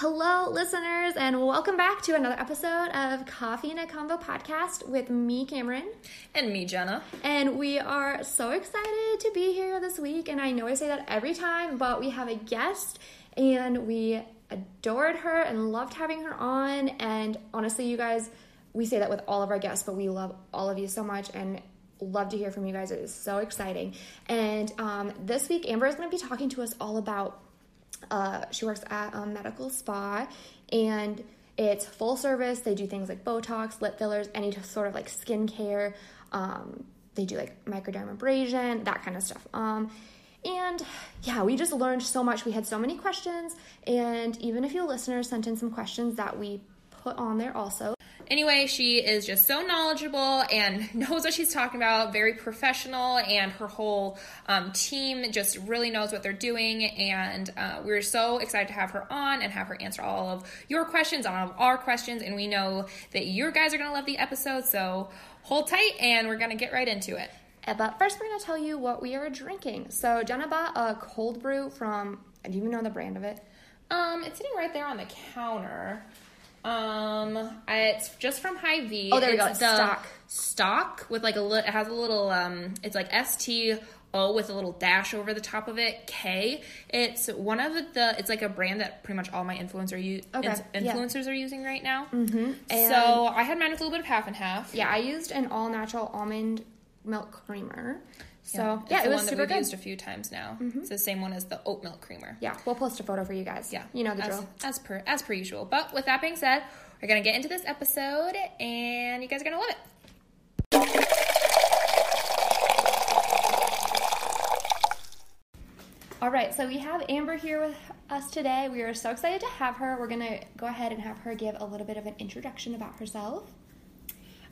Hello, listeners, and welcome back to another episode of Coffee and a Combo podcast with me, Cameron. And me, Jenna. And we are so excited to be here this week. And I know I say that every time, but we have a guest, and we adored her and loved having her on. And honestly, you guys, we say that with all of our guests, but we love all of you so much and love to hear from you guys. It is so exciting. And um, this week, Amber is going to be talking to us all about uh, she works at a medical spa and it's full service. They do things like Botox, lip fillers, any sort of like skincare. Um, they do like microdermabrasion, that kind of stuff. Um, and yeah, we just learned so much. We had so many questions, and even a few listeners sent in some questions that we put on there also. Anyway, she is just so knowledgeable and knows what she's talking about, very professional, and her whole um, team just really knows what they're doing. And uh, we're so excited to have her on and have her answer all of your questions, all of our questions. And we know that you guys are going to love the episode, so hold tight and we're going to get right into it. Uh, But first, we're going to tell you what we are drinking. So, Jenna bought a cold brew from, do you even know the brand of it? Um, it's sitting right there on the counter. Um, it's just from Hy-Vee. Oh, there we go. It's It's Stōk. Stōk with like a li- it has a little um, it's like S T O with a little dash over the top of it. K. It's one of the. It's like a brand that pretty much all my influencer u- Okay, ins- yeah. influencers are using right now. Mm-hmm. So I had mine with a little bit of half and half. Yeah, I used an all natural almond milk creamer. So It's yeah, the it was one that super we've good. Mm-hmm. used a few times now. It's the same one as the oat milk creamer. Yeah, we'll post a photo for you guys. Yeah, you know the as, drill. as per as per usual. But with that being said, we're gonna get into this episode, and you guys are gonna love it. All right, so we have Amber here with us today. We are so excited to have her. We're gonna go ahead and have her give a little bit of an introduction about herself.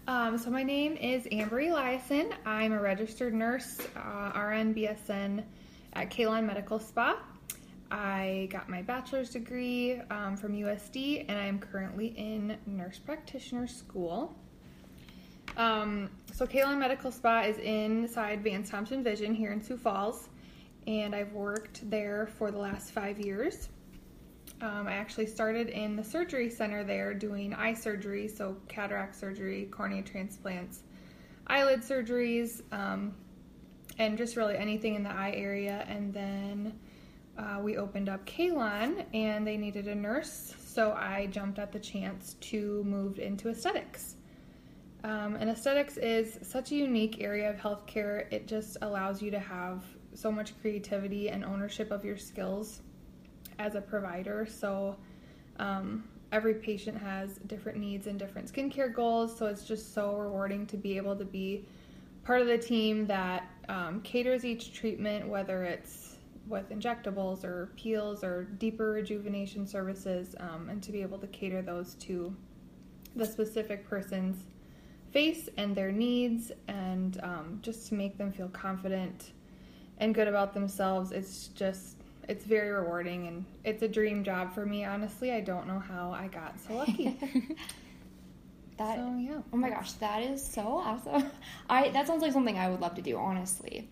Um, so my name is Amber Eliason. I'm a registered nurse, uh, RN BSN at Kalon Medical Spa. I got my bachelor's degree um, from USD, and I am currently in nurse practitioner school. Um, so Kalon Medical Spa is inside Vance Thompson Vision here in Sioux Falls, and I've worked there for the last five years. Um, I actually started in the surgery center there doing eye surgery, so cataract surgery, cornea transplants, eyelid surgeries, um, and just really anything in the eye area. And then uh, we opened up Kalon, and they needed a nurse, so I jumped at the chance to move into aesthetics. Um, and aesthetics is such a unique area of healthcare. It just allows you to have so much creativity and ownership of your skills as a provider. So um, every patient has different needs and different skincare goals. So it's just so rewarding to be able to be part of the team that um, caters each treatment, whether it's with injectables or peels or deeper rejuvenation services, um, and to be able to cater those to the specific person's face and their needs, and um, just to make them feel confident and good about themselves. It's just it's very rewarding and it's a dream job for me honestly i don't know how i got so lucky That so yeah oh my gosh, that is so awesome. I that sounds like something I would love to do, honestly.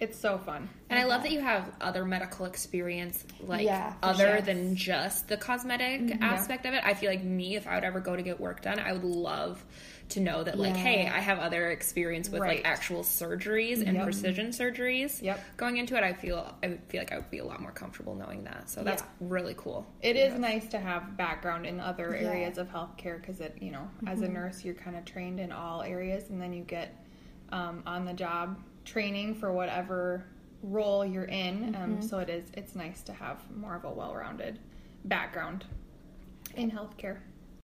it's so fun And I love that you have other medical experience, like Yeah, other sure. than just the cosmetic mm-hmm. aspect of it. I feel like me, if I would ever go to get work done, I would love to know that, like, Yeah. hey, I have other experience with Right. like actual surgeries and Yep. precision surgeries. Yep. Going into it, I feel I would feel like I would be a lot more comfortable knowing that. So that's Yeah. really cool. It is nice to have background in other Yeah. areas of healthcare because it, you know, as a nurse, you're kind of trained in all areas, and then you get um, on the job training for whatever role you're in. Um, so it is it's nice to have more of a well-rounded background in healthcare.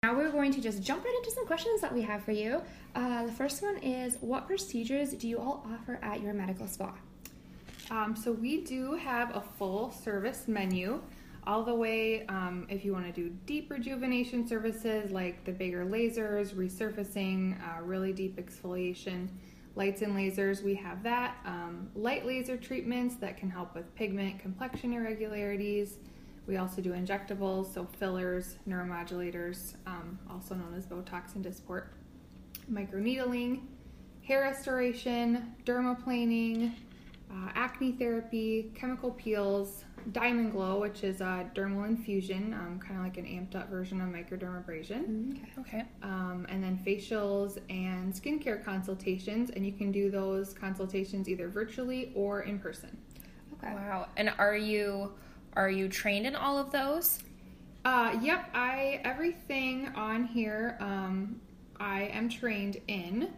Now we're going to just jump right into some questions that we have for you. Uh, the first one is What procedures do you all offer at your medical spa? Um, so we do have a full service menu, all the way. Um, if you want to do deep rejuvenation services like the bigger lasers, resurfacing, uh, really deep exfoliation, lights and lasers, we have that. Um, light laser treatments that can help with pigment complexion irregularities. We also do injectables, so fillers, neuromodulators, um, also known as Botox and Dysport, microneedling, hair restoration, dermaplaning, uh, acne therapy, chemical peels, diamond glow, which is a dermal infusion, um, kind of like an amped up version of microdermabrasion, Okay. um, and then facials and skincare consultations. And you can do those consultations either virtually or in person. Okay. Wow. And are you are you trained in all of those? Uh, yep, I everything on here um, I am trained in,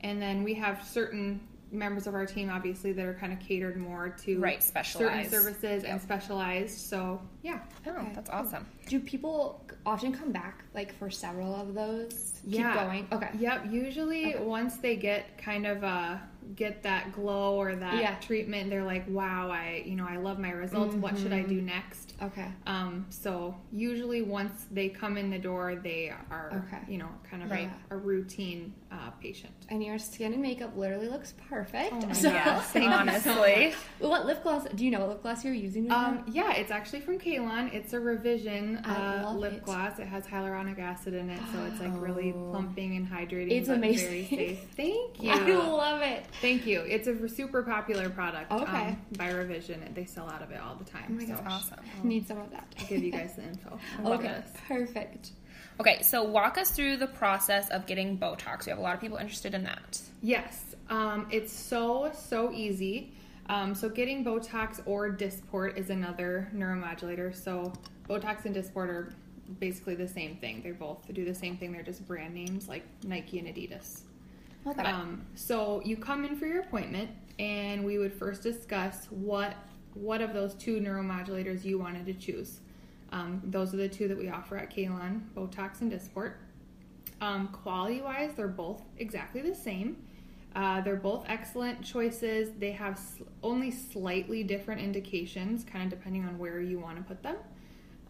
and then we have certain members of our team obviously that are kind of catered more to Right, certain specialized. services and specialized. So yeah, Oh, that's awesome. Do people often come back like for several of those? yeah, Keep going. Okay. Yep, usually once they get kind of uh get that glow or that Yeah. treatment, they're like, wow, I you know I love my results. What should I do mm-hmm. next? Okay. Um, so usually once they come in the door, they are, Okay. you know, kind of Right. a, a routine uh, patient. And your skin and makeup literally looks perfect. Oh my So- gosh, thank you so Honestly. what lip gloss? Do you know what lip gloss you're using? Right Um, yeah, it's actually from Kalon. It's a revision uh, lip it. gloss. It has hyaluronic acid in it, so it's like really plumping and hydrating. It's amazing. Very safe. Thank you. I love it. Thank you. It's a super popular product. Okay. Um, by Revision, they sell out of it all the time. Oh my so gosh. Awesome. Need some of that. I'll give you guys the info. Okay. Perfect. Okay, so walk us through the process of getting Botox. We have a lot of people interested in that. Yes, um, it's so so easy. Um, so getting Botox or Dysport is another neuromodulator. So Botox and Dysport are basically the same thing. They both do the same thing. They're just brand names like Nike and Adidas. Okay. Um, so you come in for your appointment, and we would first discuss what what of those two neuromodulators you wanted to choose. Um, those are the two that we offer at Kalon, Botox and Dysport. Um, quality wise, they're both exactly the same. Uh, they're both excellent choices. They have sl- only slightly different indications, kind of depending on where you want to put them.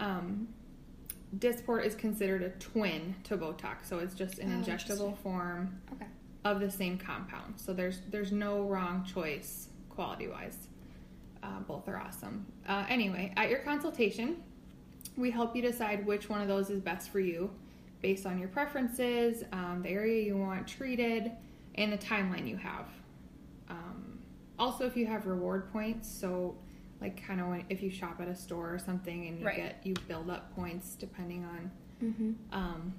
Um, Dysport is considered a twin to Botox, so it's just an Oh, injectable form Okay. of the same compound. So there's there's no wrong choice quality wise. Uh, both are awesome. Uh, anyway, at your consultation, we help you decide which one of those is best for you based on your preferences, um, the area you want treated, and the timeline you have. Um, also, if you have reward points, so like kind of if you shop at a store or something and you Right. get you build up points depending on um,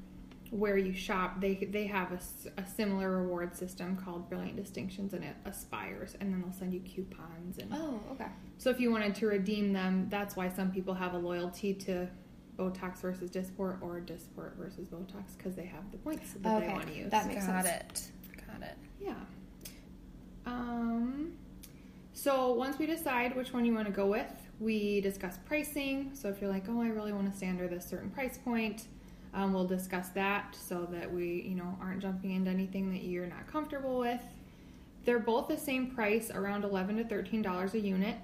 where you shop, they they have a similar reward system called Brilliant Distinctions, and it aspires, and then they'll send you coupons. And Oh, okay. so if you wanted to redeem them, that's why some people have a loyalty to Botox versus Dysport or Dysport versus Botox because they have the points that Okay, they want to use. that makes Got sense. it. Got it. Yeah. Um, so once we decide which one you want to go with, we discuss pricing. So if you're like, oh, I really want to stay under this certain price point, um, we'll discuss that so that we, you know, aren't jumping into anything that you're not comfortable with. They're both the same price, around eleven to thirteen dollars a unit.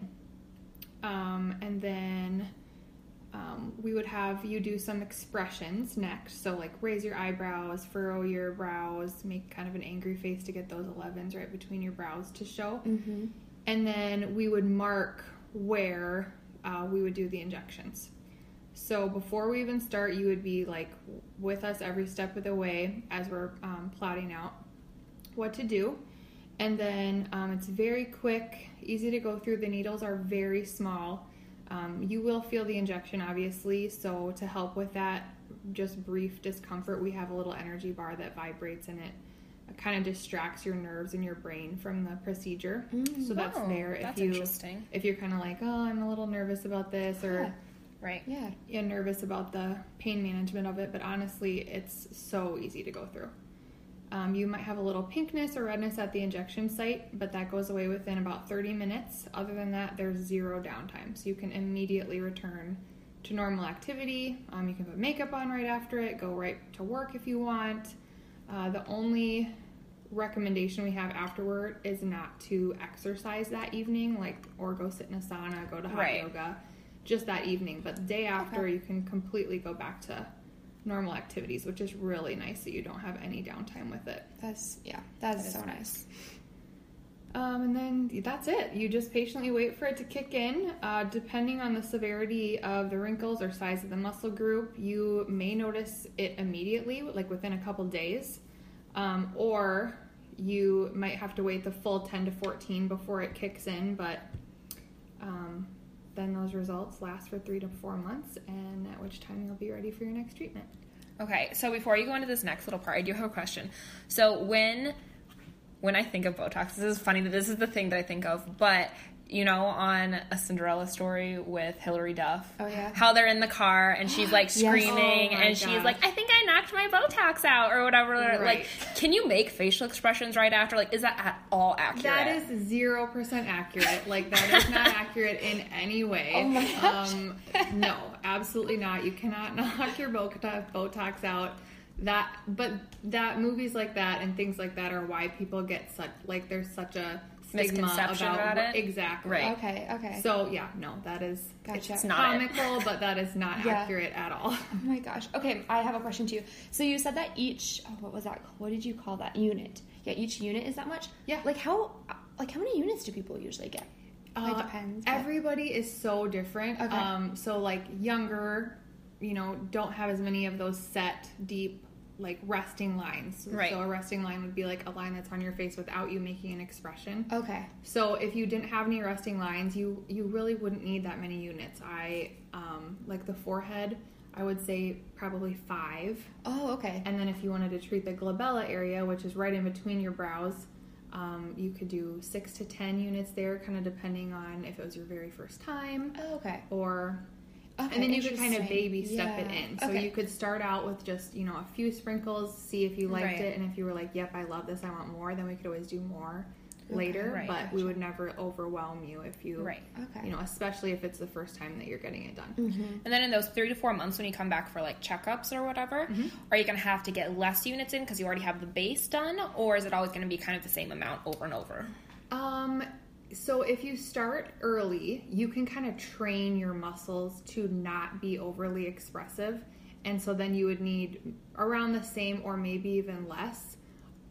Um, and then um, we would have you do some expressions next. So, like raise your eyebrows, furrow your brows, make kind of an angry face to get those 11s right between your brows to show. Mm-hmm. And then we would mark where uh, we would do the injections. So, before we even start, you would be like with us every step of the way as we're um, plotting out what to do. And then um, it's very quick, easy to go through. The needles are very small. Um, you will feel the injection, obviously. So, to help with that, just brief discomfort, we have a little energy bar that vibrates and it kind of distracts your nerves and your brain from the procedure. so that's Oh, there if that's you if you're kind of like, oh, I'm a little nervous about this, or Right. Yeah. you're nervous about the pain management of it. But honestly, it's so easy to go through. Um, you might have a little pinkness or redness at the injection site, but that goes away within about 30 minutes. Other than that, there's zero downtime. So you can immediately return to normal activity. Um, you can put makeup on right after it, go right to work if you want. Uh, the only recommendation we have afterward is not to exercise that evening, like or go sit in a sauna, go to hot Right. yoga, just that evening. But the day after, you can completely go back to normal activities, which is really nice that you don't have any downtime with it. That's yeah, that's so nice. Um, and then that's it. You just patiently wait for it to kick in. Uh, depending on the severity of the wrinkles or size of the muscle group, you may notice it immediately, like within a couple days, um, or you might have to wait the full 10 to 14 before it kicks in. But um, then those results last for three to four months, and at which time you'll be ready for your next treatment. Okay, so before you go into this next little part, I do have a question. So when when I think of Botox, this is funny that this is the thing that I think of, but you know, on a Cinderella story with Hilary Duff. Oh, yeah? How they're in the car and she's like screaming Oh, my and she's like, I think I knocked my Botox out or whatever. Right. Like, can you make facial expressions right after? Like, is that at all accurate? That is zero percent accurate. Like that is not accurate in any way. Oh my gosh. Um, no, absolutely not. You cannot knock your Botox, out. That, but that movies like that and things like that are why people get such like there's such a Misconception about it? Exactly. Right. Okay, okay. So yeah, no, that is Gotcha. it's not it. comical, but that is not Yeah. accurate at all. Oh my gosh. Okay, I have a question too. So you said that each oh, what was that? What did you call that unit? Yeah, each unit is that much. Yeah. Like how like how many units do people usually get? Like, Uh, depends. but- Everybody is so different. Okay. Um, so like younger, you know, don't have as many of those set deep like resting lines. Right. So a resting line would be like a line that's on your face without you making an expression. Okay. So if you didn't have any resting lines, you you really wouldn't need that many units. I um, like the forehead. I would say probably five. Oh, okay. And then if you wanted to treat the glabella area, which is right in between your brows, um, you could do six to ten units there, kind of depending on if it was your very first time Oh, okay. or. Okay, and then you could kind of baby step it in. So Okay. you could start out with just you know a few sprinkles, see if you liked Right. it, and if you were like, "Yep, I love this, I want more," then we could always do more later. right. But we would never overwhelm you if you, Right. Okay. You know, especially if it's the first time that you're getting it done. And then in those three to four months when you come back for like checkups or whatever, Mm-hmm. are you going to have to get less units in because you already have the base done? Or is it always going to be kind of the same amount over and over? Um, so if you start early, you can kind of train your muscles to not be overly expressive. And so then you would need around the same or maybe even less.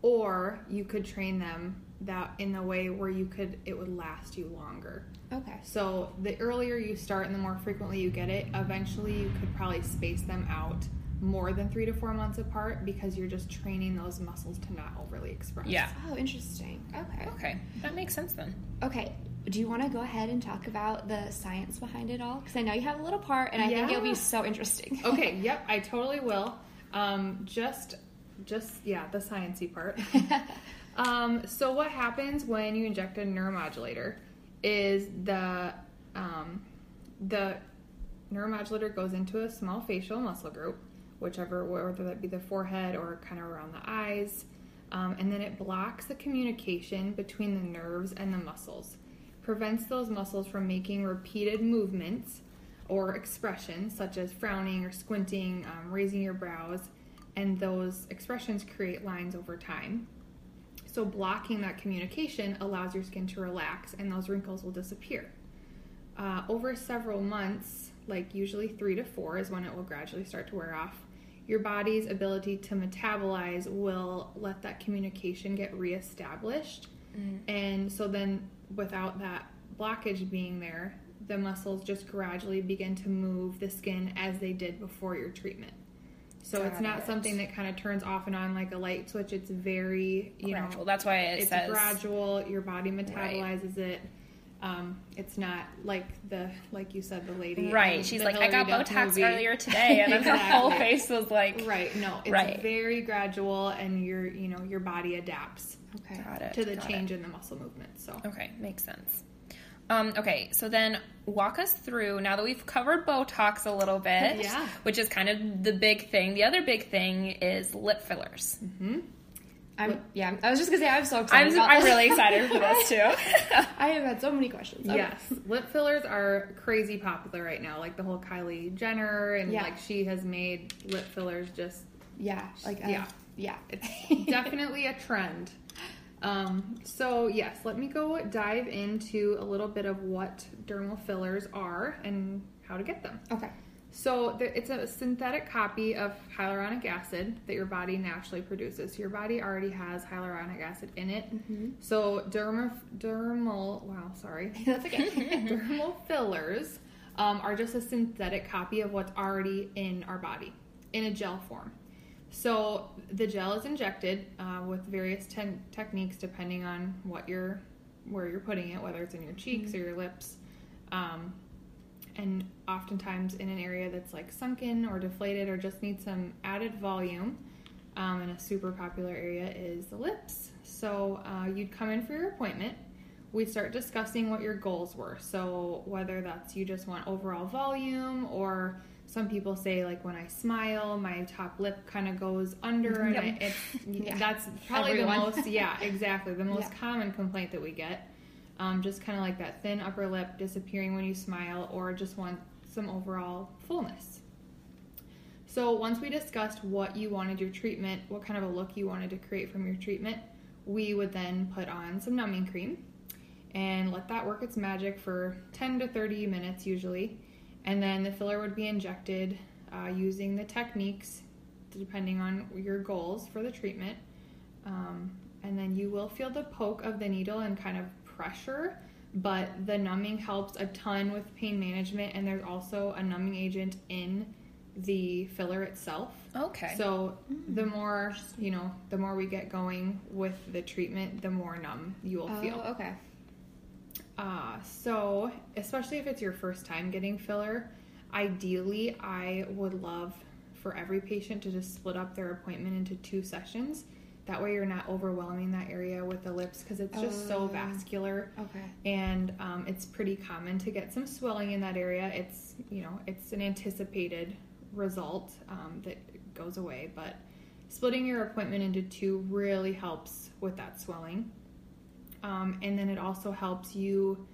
Or you could train them that in the way where you could it would last you longer. Okay. So the earlier you start and the more frequently you get it, eventually you could probably space them out more than three to four months apart because you're just training those muscles to not overly express. Yeah. Oh, interesting. Okay. Okay. That makes sense then. Okay. Do you want to go ahead and talk about the science behind it all? Because I know you have a little part, and I think it'll be so interesting. okay yep i totally will um, just just yeah the sciencey part um, so what happens when you inject a neuromodulator is the um, the neuromodulator goes into a small facial muscle group whichever whether that be the forehead or kind of around the eyes um, and then it blocks the communication between the nerves and the muscles prevents those muscles from making repeated movements or expressions such as frowning or squinting, um, raising your brows, and those expressions create lines over time. So, blocking that communication allows your skin to relax and those wrinkles will disappear. Uh, over several months, like usually three to four, is when it will gradually start to wear off. Your body's ability to metabolize will let that communication get reestablished. Mm. And so, then without that blockage being there, the muscles just gradually begin to move the skin as they did before your treatment. So it's Got not it. something that kind of turns off and on like a light switch. It's very you Gradual. know That's why it it's says gradual. Your body metabolizes it. Um, it's not like the like you said the lady. Right. She's like, I got Duff Botox movie. earlier today, and then her whole face was like, Right. No, it's Right. very gradual, and your you know your body adapts Okay. It. to the change it. in the muscle movement. So Okay, makes sense. Um, okay, so then walk us through now that we've covered Botox a little bit, Yeah. which is kind of the big thing. The other big thing is lip fillers. I'm yeah. I was just gonna say I'm so excited. I'm, about I'm this. really excited for this too. I have had so many questions. Okay. Yes, lip fillers are crazy popular right now. Like the whole Kylie Jenner, and Yeah. like she has made lip fillers just Yeah. Like uh, Yeah. yeah. definitely a trend. Um, so yes, let me go dive into a little bit of what dermal fillers are and how to get them. okay. So the, it's a synthetic copy of hyaluronic acid that your body naturally produces. Your body already has hyaluronic acid in it. So derma, dermal, wow, sorry, That's okay. dermal fillers um, are just a synthetic copy of what's already in our body in a gel form. So the gel is injected uh, with various ten- techniques depending on what you're where you're putting it, whether it's in your cheeks or your lips, um, and oftentimes in an area that's like sunken or deflated or just needs some added volume. Um, and a super popular area is the lips. So uh, you'd come in for your appointment. We start discussing what your goals were. So whether that's you just want overall volume, or some people say like when I smile, my top lip kind of goes under, and I, it's that's probably Everyone. the most yeah exactly the most Yeah. common complaint that we get. Um, just kind of like that thin upper lip disappearing when you smile, or just want some overall fullness. So once we discussed what you wanted your treatment, what kind of a look you wanted to create from your treatment, we would then put on some numbing cream and let that work its magic for 10 to 30 minutes usually. And then the filler would be injected uh, using the techniques depending on your goals for the treatment. Um, and then you will feel the poke of the needle and kind of pressure, but the numbing helps a ton with pain management. And there's also a numbing agent in the filler itself. Okay. So the more you know, the more we get going with the treatment, the more numb you will feel. Oh, okay. Uh, so, especially if it's your first time getting filler, ideally, I would love for every patient to just split up their appointment into two sessions. That way, you're not overwhelming that area with the lips because it's just so Oh. vascular. Okay. And um, it's pretty common to get some swelling in that area. It's, you know, it's an anticipated result um, that goes away, but splitting your appointment into two really helps with that swelling. Um, and then it also helps you,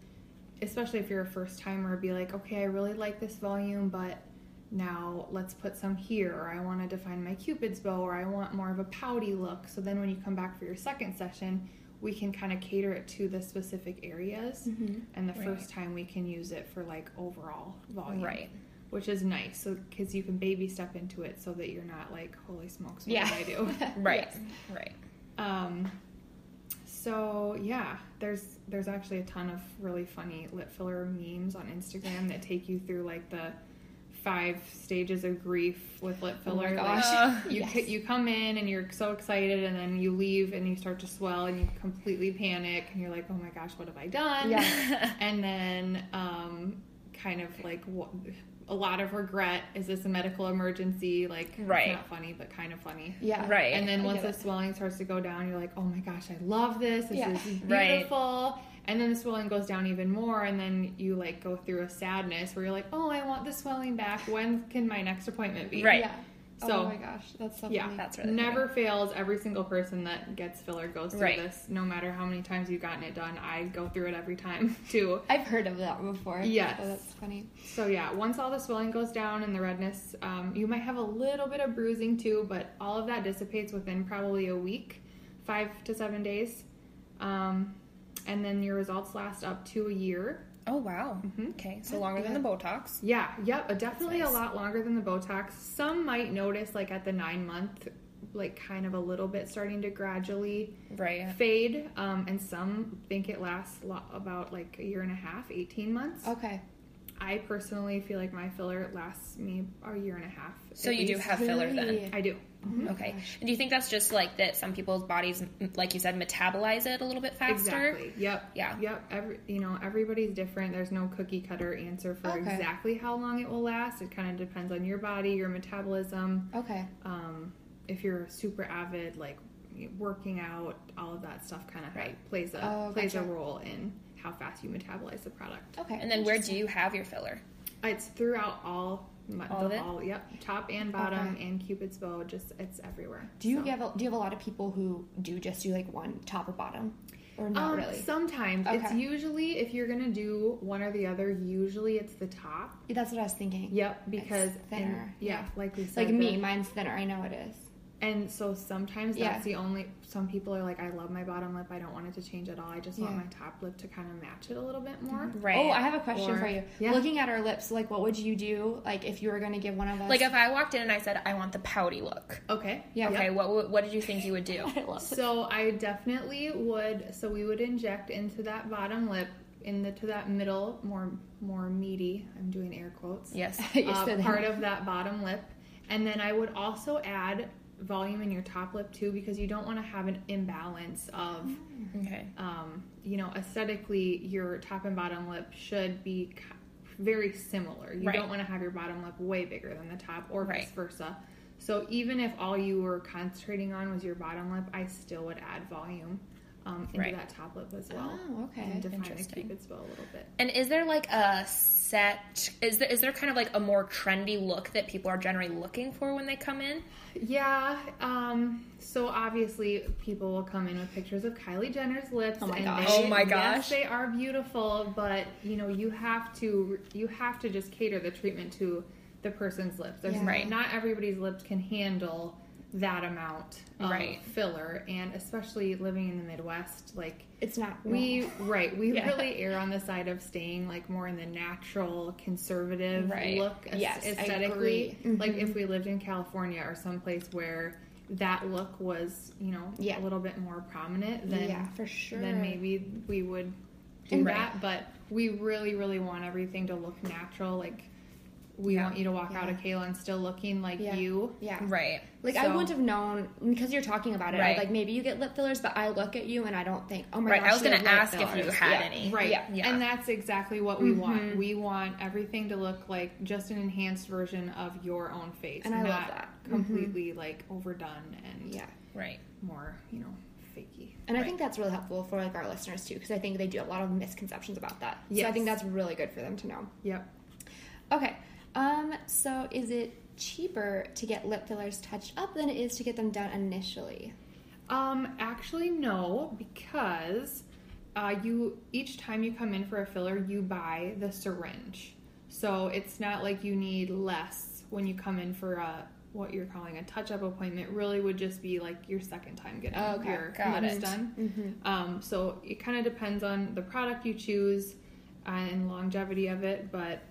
especially if you're a first timer, be like, okay, I really like this volume, but now let's put some here, or I want to define my cupid's bow, or I want more of a pouty look. So then when you come back for your second session, we can kind of cater it to the specific areas. And the first time we can use it for like overall volume. Right. Which is nice, so because you can baby step into it, so that you're not like, holy smokes, what Yeah. did I do? right. Right. Um, so yeah, there's there's actually a ton of really funny lip filler memes on Instagram that take you through like the five stages of grief with lip filler. gosh. Like, you Yes. c- you come in and you're so excited, and then you leave and you start to swell and you completely panic and you're like, oh my gosh, what have I done? Yeah. and then um, kind of like what. A lot of regret. Is this a medical emergency? Like, Right. it's not funny, but kind of funny. Yeah. Right. And then once the it. swelling starts to go down, you're like, oh my gosh, I love this. This Yeah. is Right. Beautiful. And then the swelling goes down even more, and then you like go through a sadness where you're like, oh, I want the swelling back. When can my next appointment be? Right. Yeah. So- oh my gosh, that's so Yeah, funny. That's really never fails. Every single person that gets filler goes through Right. this. No matter how many times you've gotten it done, I go through it every time too. I've heard of that before. Yes. So that's funny. So yeah, once all the swelling goes down and the redness, um, you might have a little bit of bruising too, but all of that dissipates within probably a week, five to seven days, um, and then your results last up to a year. Oh wow. Mm-hmm. Okay, so longer than the Botox. Yeah, yep, uh, definitely nice. a lot longer than the Botox. Some might notice like at the nine month, like kind of a little bit starting to gradually Right. fade, um, and some think it lasts lo- about like a year and a half, eighteen months. Okay. I personally feel like my filler lasts me a year and a half. So you do have filler then. I do. Okay. And do you think that's just like that some people's bodies, like you said, metabolize it a little bit faster? Exactly. Yep. Yeah. Yep. Every you know everybody's different. There's no cookie cutter answer for Okay. exactly how long it will last. It kind of depends on your body, your metabolism. Okay. Um, if you're super avid, like working out, all of that stuff kind of Right. plays a Oh, plays a role in how fast you metabolize the product. Okay. And then where do you have your filler? It's throughout all. All the, of it? all yep, top and bottom Okay. and Cupid's bow. Just it's everywhere. Do you So- have a, do you have a lot of people who do just do like one top or bottom, or not Um, really? Sometimes it's usually if you're gonna do one or the other. Usually it's the top. That's what I was thinking. Yep, because It's thinner, and- yeah, yeah. like we said, Like me, mine's thinner. I know it is. And so sometimes Yeah. that's the only. Some people are like, I love my bottom lip. I don't want it to change at all. I just want my top lip to kind of match it a little bit more. Right. Oh, I have a question Or- for you. yeah. Looking at our lips, like what would you do? Like if you were going to give one of us Like if I walked in and I said I want the pouty look. Okay. Yeah. Okay, what what what did you think you would do? I love it. So I definitely would. So we would inject into that bottom lip, in the to that middle, more more meaty. I'm doing air quotes. Yes. Uh, part of that bottom lip, and then I would also add volume in your top lip too, because you don't want to have an imbalance of, Okay. um, you know, aesthetically, your top and bottom lip should be very similar. You Right. don't want to have your bottom lip way bigger than the top, or Right. vice versa. So even if all you were concentrating on was your bottom lip, I still would add volume um, into Right. that top lip as well. Oh, okay. And define the cupid's bow a little bit. And is there like a set? Is there is there kind of like a more trendy look that people are generally looking for when they come in? Yeah. Um, so obviously, people will come in with pictures of Kylie Jenner's lips. Oh my and gosh. They, Oh my gosh! Yes, they are beautiful, but you know, you have to you have to just cater the treatment to the person's lips. There's Yeah. Right. Not everybody's lips can handle that amount of Right. filler, and especially living in the Midwest, like. It's not. We right, we Yeah. really err on the side of staying like more in the natural, conservative Right. look Yes, aesthetically. agree. Like if mm-hmm. we lived in California or someplace where that look was, you know, Yeah. a little bit more prominent, then Yeah, for sure. then maybe we would do that. But we really, really want everything to look natural. Like we Yeah. want you to walk out of Kalon and still looking like Yeah. you. Yeah. Right. Like I wouldn't have known because you're talking about it. Right. like maybe you get lip fillers, but I look at you and I don't think, oh my Right, gosh. I was gonna have lip ask if you had Yeah. any. Right. Yeah. Yeah. And that's exactly what we want. We want everything to look like just an enhanced version of your own face. And I love not that. Mm-hmm. Completely like overdone and Yeah. Right. more, you know, fakey. And I think that's really helpful for like our listeners too, because I think they do a lot of misconceptions about that. So I think that's really good for them to know. Yep. Okay. Um. So is it cheaper to get lip fillers touched up than it is to get them done initially? Um, actually, no, because uh, you each time you come in for a filler, you buy the syringe. So it's not like you need less when you come in for a what you're calling a touch-up appointment. Really, would just be like your second time getting Okay, your lips done. Um, so it kind of depends on the product you choose and longevity of it, but.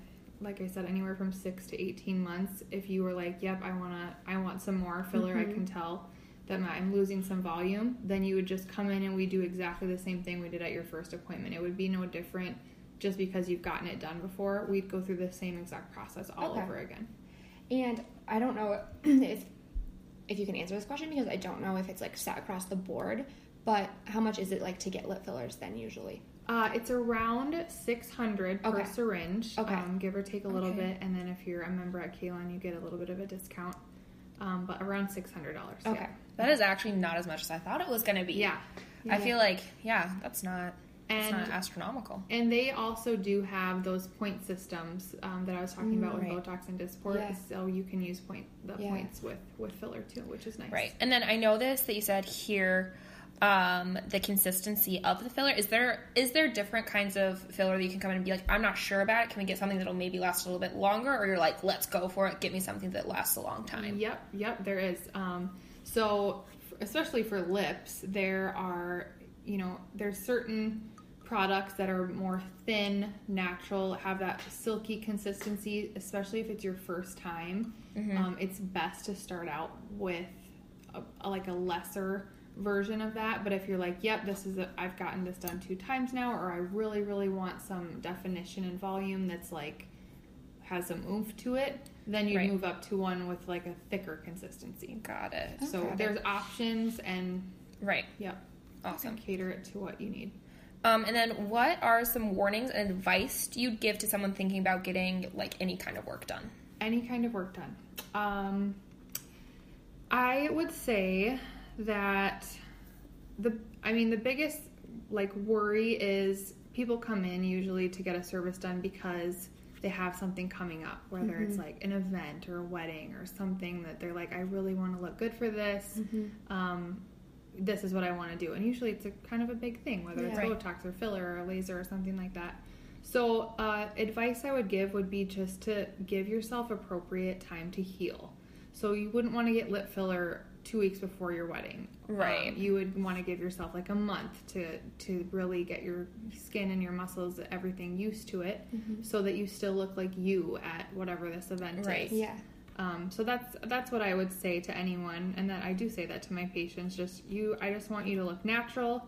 Like I said, anywhere from six to eighteen months. If you were like, "Yep, I wanna, I want some more filler," I mm-hmm. can tell that my- I'm losing some volume, then you would just come in and we do exactly the same thing we did at your first appointment. It would be no different just because you've gotten it done before. We'd go through the same exact process all Okay. over again. And I don't know if if you can answer this question because I don't know if it's like set across the board. But how much is it like to get lip fillers then usually? Uh, it's around 600 per Okay. syringe, Okay. um, give or take a little Okay. bit. And then if you're a member at Kalon, you get a little bit of a discount, um, but around $600. Okay. Yeah. That is actually not as much as I thought it was going to be. Yeah. I feel like yeah, that's not that's And- not astronomical. And they also do have those point systems um, that I was talking about with Mm. Botox and Dysport. Yeah. So you can use point the Yeah. points with with filler too, which is nice. Right. And then I know this that you said here um, the consistency of the filler. Is there is there different kinds of filler that you can come in and be like, I'm not sure about it. Can we get something that'll maybe last a little bit longer? Or you're like, let's go for it. Get me something that lasts a long time. Yep, yep, there is. Um, so, especially for lips, there are, you know, there's certain products that are more thin, natural, have that silky consistency, especially if it's your first time. Um, it's best to start out with a, a- like a lesser version of that. But if you're like, yep, this is, a, I've gotten this done two times now, or I really, really want some definition and volume that's like, has some oomph to it, then you Right. move up to one with like a thicker consistency. Got it. So Okay. there's options, and Right. yep, Awesome. cater it to what you need. Um, and then what are some warnings and advice you'd give to someone thinking about getting like any kind of work done? Any kind of work done. Um, I would say that the, I mean, the biggest like worry is people come in usually to get a service done because they have something coming up, whether it's like an event or a wedding or something that they're like, I really want to look good for this. Um, this is what I want to do. And usually it's a kind of a big thing, whether it's Yeah. Botox or filler or a laser or something like that. So, uh, advice I would give would be just to give yourself appropriate time to heal. So, you wouldn't want to get lip filler two weeks before your wedding. Right. Um, you would want to give yourself like a month to to really get your skin and your muscles, everything used to it, so that you still look like you at whatever this event Right. is. Yeah. Um, so that's that's what I would say to anyone, and that I do say that to my patients. Just you, I just want you to look natural,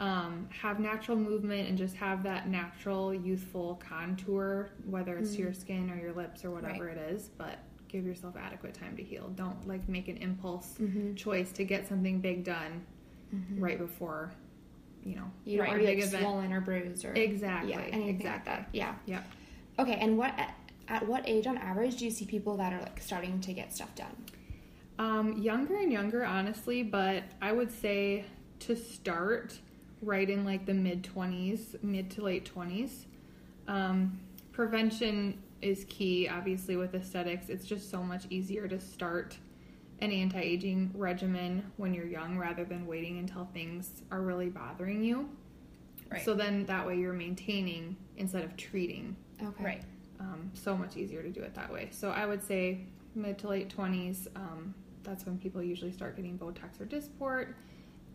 um, have natural movement, and just have that natural youthful contour, whether it's to your skin or your lips or whatever it is. But give yourself adequate time to heal. Don't like make an impulse choice to get something big done right before, you know, You don't a want to be like event. swollen or bruised or Exactly, Yeah, anything exactly. like that. Yeah. Yep. Okay, and what at, at what age on average do you see people that are like starting to get stuff done? Um, younger and younger, honestly, but I would say to start right in like the mid 20s, mid to late 20s. Um, prevention is key, obviously, with aesthetics. It's just so much easier to start an anti aging regimen when you're young rather than waiting until things are really bothering you. Right. So then that way you're maintaining instead of treating. Okay. Right. Um, so much easier to do it that way. So I would say mid to late 20s, um, that's when people usually start getting Botox or Dysport.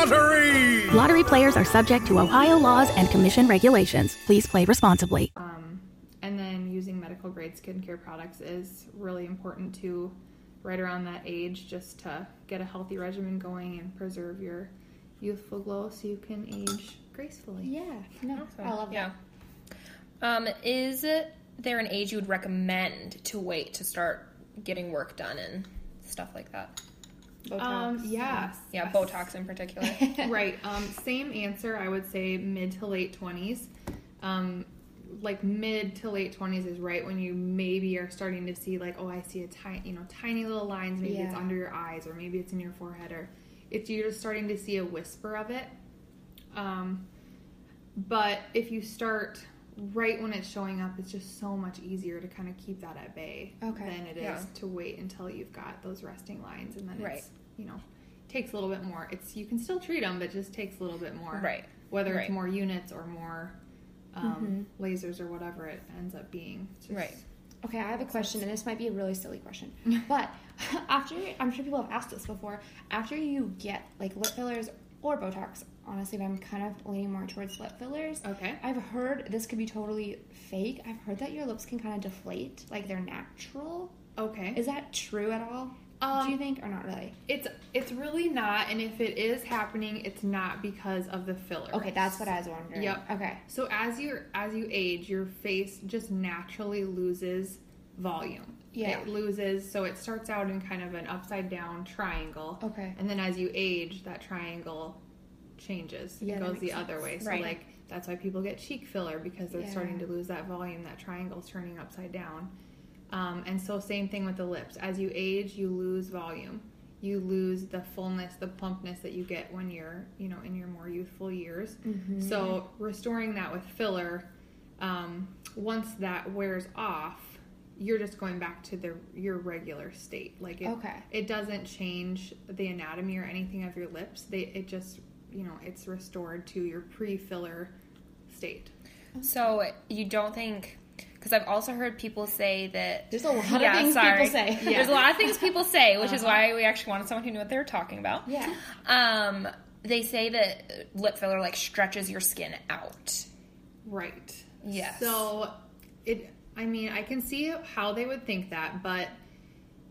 Lottery players are subject to Ohio laws and commission regulations. Please play responsibly. Um, And then using medical grade skincare products is really important too, right around that age, just to get a healthy regimen going and preserve your youthful glow so you can age gracefully. Yeah. No, I love that. Yeah. Um, is there an age you would recommend to wait to start getting work done and stuff like that? Botox. Um, yes. Yeah, Botox in particular. right. Um, same answer. I would say mid to late twenties. Um, like mid to late twenties is right when you maybe are starting to see like, oh, I see a tiny, you know, tiny little lines. Maybe it's under your eyes, or maybe it's in your forehead, or it's you're just starting to see a whisper of it. Um, but if you start right when it's showing up, it's just so much easier to kind of keep that at bay Okay. than it is Yeah. to wait until you've got those resting lines, and then Right. it's you know takes a little bit more. It's you can still treat them, but it just takes a little bit more. Right. Whether Right. it's more units or more um, lasers or whatever it ends up being. Just- Right. Okay, I have a question, and this might be a really silly question, but after I'm sure people have asked this before. After you get like lip fillers or Botox, honestly, but I'm kind of leaning more towards lip fillers. Okay. I've heard this could be totally fake. I've heard that your lips can kind of deflate, like they're natural. Okay. Is that true at all? Um, Do you think, or not really? It's it's really not, and if it is happening, it's not because of the filler. Okay, that's what I was wondering. Yep. Okay. So as you as you age, your face just naturally loses volume. Yeah. It loses, so it starts out in kind of an upside down triangle. Okay. And then as you age, that triangle changes. Yeah, it goes the makes other way. So Right. like that's why people get cheek filler because they're Yeah. starting to lose that volume. That triangle's turning upside down. Um, and so same thing with the lips. As you age, you lose volume. You lose the fullness, the plumpness that you get when you're, you know, in your more youthful years. Mm-hmm. So restoring that with filler, um, once that wears off, you're just going back to the your regular state. Like it, Okay. it doesn't change the anatomy or anything of your lips. They it just you know it's restored to your pre-filler state. So you don't think? Because I've also heard people say that There's a lot of things people say. Uh-huh. There's a lot of things people say, which is why we actually wanted someone who knew what they were talking about. Yeah. Um, they say that lip filler like stretches your skin out. Right. Yes. So it I mean, I can see how they would think that, but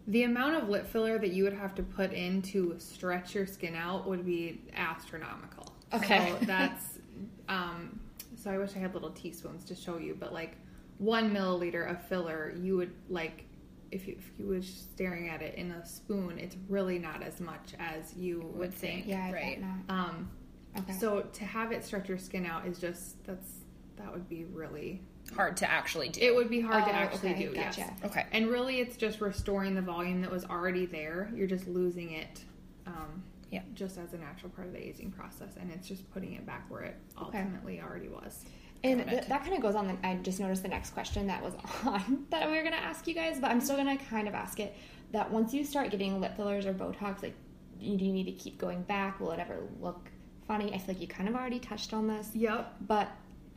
the amount of lip filler that you would have to put in to stretch your skin out would be astronomical. Okay. So that's um so I wish I had little teaspoons to show you, but like one milliliter of filler, you would like if you, if you was staring at it in a spoon, it's really not as much as you would think. Yeah, Right. bet not. Um, Okay. So to have it stretch your skin out is just that's that would be really Hard to actually do. it would be hard to Oh, actually okay, do. gotcha. Yes. Okay. And really, it's just restoring the volume that was already there. You're just losing it. Um, Yeah. Just as a natural part of the aging process, and it's just putting it back where it ultimately already was. And th- that kind of goes on. The, I just noticed the next question that was on that we were going to ask you guys, but I'm still going to kind of ask it. That once you start getting lip fillers or Botox, like, do you need to keep going back? Will it ever look funny? I feel like you kind of already touched on this. Yep. But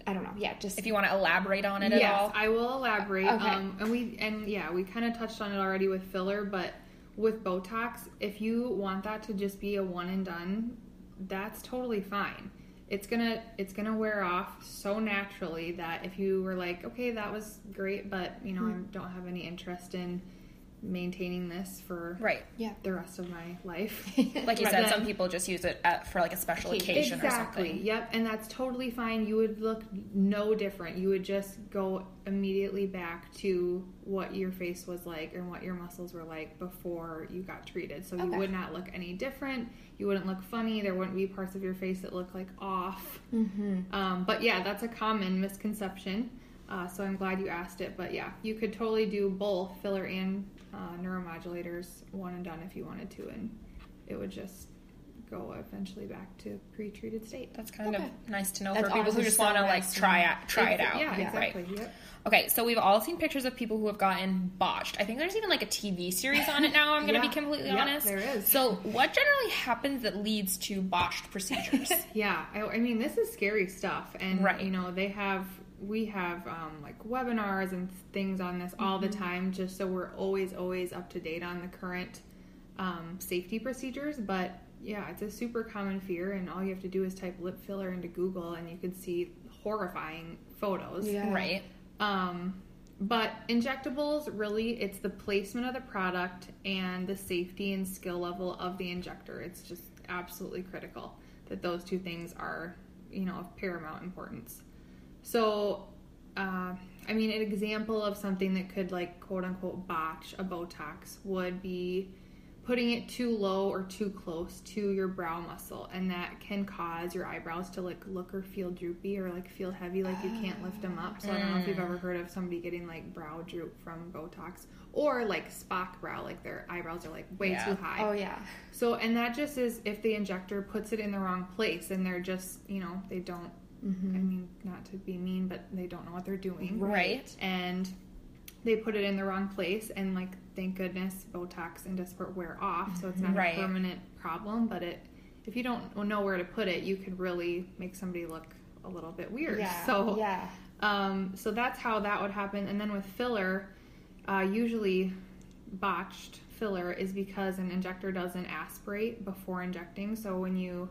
I don't know. Yeah, just if you want to elaborate on it at yes, all. I will elaborate. Okay. Um, and we and yeah, we kind of touched on it already with filler, but with Botox, if you want that to just be a one and done, that's totally fine. It's gonna it's gonna wear off so naturally that if you were like, okay, that was great, but you know, I don't have any interest in maintaining this for Right. yeah. the rest of my life. Like you Right. said, Then- some people just use it at, for like a special occasion or exactly. something. Yep, and that's totally fine. You would look no different. You would just go immediately back to what your face was like and what your muscles were like before you got treated. So you would not look any different. You wouldn't look funny. There wouldn't be parts of your face that look like off. Mm-hmm. Um, but yeah, that's a common misconception. Uh, so I'm glad you asked it. But yeah, you could totally do both filler and uh, neuromodulators one and done if you wanted to, and it would just go eventually back to pre-treated state. That's kind Okay. of nice to know That's for people who just so want to like nice to try know. out, try it out. Yeah, Right. exactly. Yep. Okay, so we've all seen pictures of people who have gotten botched. I think there's even like a TV series on it now. I'm going to Yeah. be completely Yeah, honest. there is. So, what generally happens that leads to botched procedures? Yeah, I, I mean, this is scary stuff, and Right. you know, they have we have um, like webinars and things on this all the time, just so we're always always up to date on the current um, safety procedures. But yeah, it's a super common fear, and all you have to do is type lip filler into Google, and you can see horrifying photos. Yeah. right. Um, but injectables, really, it's the placement of the product and the safety and skill level of the injector. It's just absolutely critical that those two things are, you know, of paramount importance. So, uh, I mean, an example of something that could, like, quote unquote, botch a Botox would be putting it too low or too close to your brow muscle and that can cause your eyebrows to like look or feel droopy or like feel heavy like you can't lift them up so i don't know if you've ever heard of somebody getting like brow droop from botox or like spock brow like their eyebrows are like way Yeah. too high Oh yeah. so and that just is if the injector puts it in the wrong place and they're just you know they don't i mean not to be mean but they don't know what they're doing Right. and they put it in the wrong place and like thank goodness botox and dysport wear off so it's not Right. a permanent problem but it if you don't know where to put it you could really make somebody look a little bit weird Yeah. so yeah. um, so that's how that would happen and then with filler uh, usually botched filler is because an injector doesn't aspirate before injecting so when you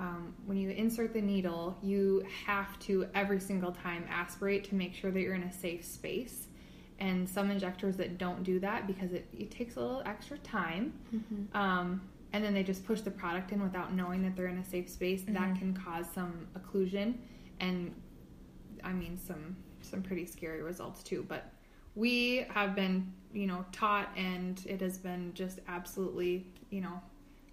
um, when you insert the needle you have to every single time aspirate to make sure that you're in a safe space. And some injectors that don't do that because it, it takes a little extra time. Um, and then they just push the product in without knowing that they're in a safe space. That can cause some occlusion and i mean some some pretty scary results too. But we have been you know taught and it has been just absolutely you know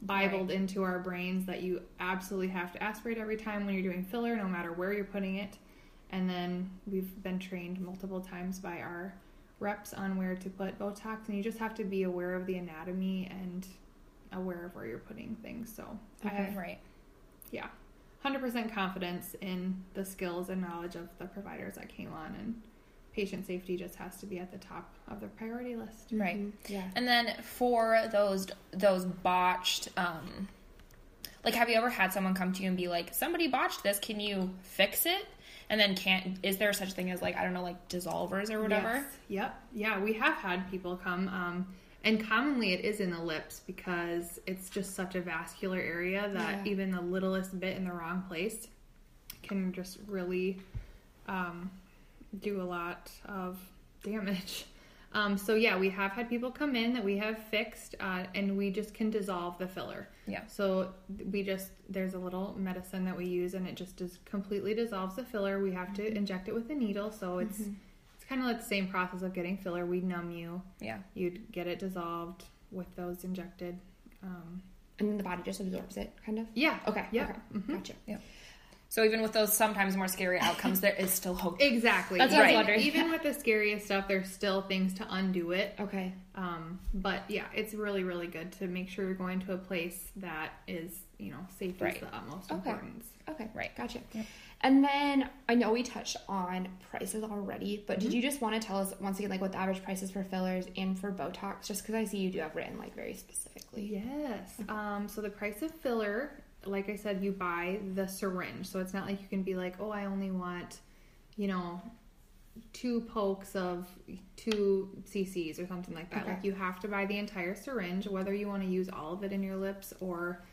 bibled into our brains that you absolutely have to aspirate every time when you're doing filler no matter where you're putting it. And then we've been trained multiple times by our reps on where to put botox and you just have to be aware of the anatomy and aware of where you're putting things. So i have Right. yeah. 100% confidence in the skills and knowledge of the providers at Kalon and patient safety just has to be at the top of the priority list Right. Yeah. And then for those those botched um like have you ever had someone come to you and be like somebody botched this can you fix it and then can't is there such a thing as like i don't know like dissolvers or whatever Yes. Yep. Yeah, we have had people come, um, and commonly it is in the lips because it's just such a vascular area that Yeah. even the littlest bit in the wrong place can just really um, do a lot of damage. Um, so yeah, we have had people come in that we have fixed, uh, and we just can dissolve the filler. Yeah. So we just there's a little medicine that we use, and it just does completely dissolves the filler. We have to inject it with a needle, so it's it's kind of like the same process of getting filler. We'd numb you. Yeah. You'd get it dissolved with those injected. Um, And then the body just absorbs it, kind of. yeah. Okay. Yeah. Okay. Gotcha. So even with those sometimes more scary outcomes, there is still hope. Exactly. That's what I was even, with the scariest stuff, there's still things to undo it. Okay. Um, but yeah, it's really, really good to make sure you're going to a place that is, you know, safety Right. is the utmost Okay. importance. Okay. Right. Gotcha. And then I know we touched on prices already, but did you just want to tell us once again, like what the average price is for fillers and for Botox? Just because I see you do have written like very specifically. Yes. Um, so the price of filler, like I said, you buy the syringe. So it's not like you can be like, oh, I only want, you know, two pokes of two cc's or something like that. Okay. Like you have to buy the entire syringe, whether you want to use all of it in your lips or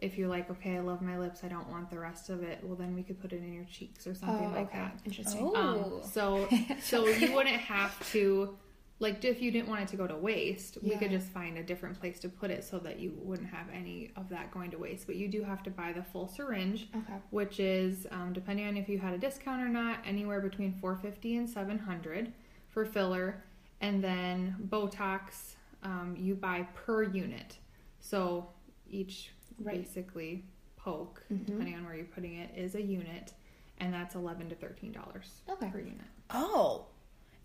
if you're like, okay, I love my lips, I don't want the rest of it. Well, then we could put it in your cheeks or something Oh, like okay. that. Interesting. Oh. Um, so so you wouldn't have to like if you didn't want it to go to waste, we could just find a different place to put it so that you wouldn't have any of that going to waste. But you do have to buy the full syringe, Okay. which is um, depending on if you had a discount or not, anywhere between four fifty and seven hundred for filler, and then Botox um, you buy per unit. So each Right. basically poke, Mhm. depending on where you're putting it, is a unit, and that's eleven to thirteen dollars Okay. per unit. Oh.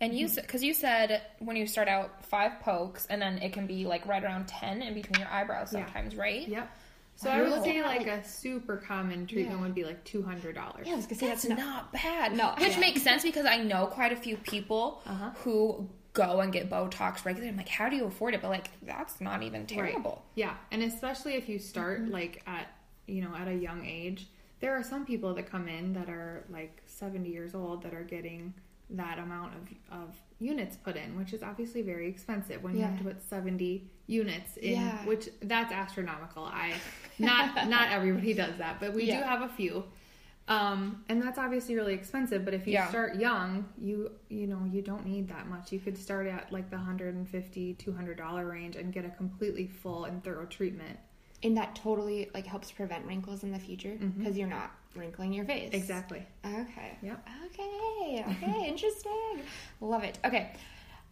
And Mm-hmm. you said, because you said when you start out five pokes, and then it can be like right around 10 in between your eyebrows Yeah. sometimes, right? Yep. So Wow. I would say like a super common treatment Yeah. would be like two hundred dollars. Yeah, I was gonna say That's that's, not, bad. No, Which yeah. makes sense because I know quite a few people Uh-huh. who go and get Botox regularly. I'm like, how do you afford it? But like, that's not even terrible. Yeah, and especially if you start Mm-hmm. like at you know at a young age, there are some people that come in that are like seventy years old that are getting that amount of of units put in, which is obviously very expensive when you have to put seventy units in, Yeah. which that's astronomical. I not not everybody does that, but we do have a few. Um, and that's obviously really expensive, but if you Yeah. start young, you you know, you don't need that much. You could start at like the 150 200 dollar range and get a completely full and thorough treatment. and that totally like helps prevent wrinkles in the future because you're not wrinkling your face. Exactly. Okay. Yep. Okay. Okay. Interesting. Love it. Okay.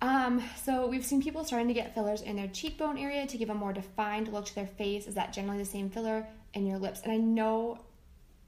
Um, so we've seen people starting to get fillers in their cheekbone area to give a more defined look to their face. Is that generally the same filler in your lips? And I know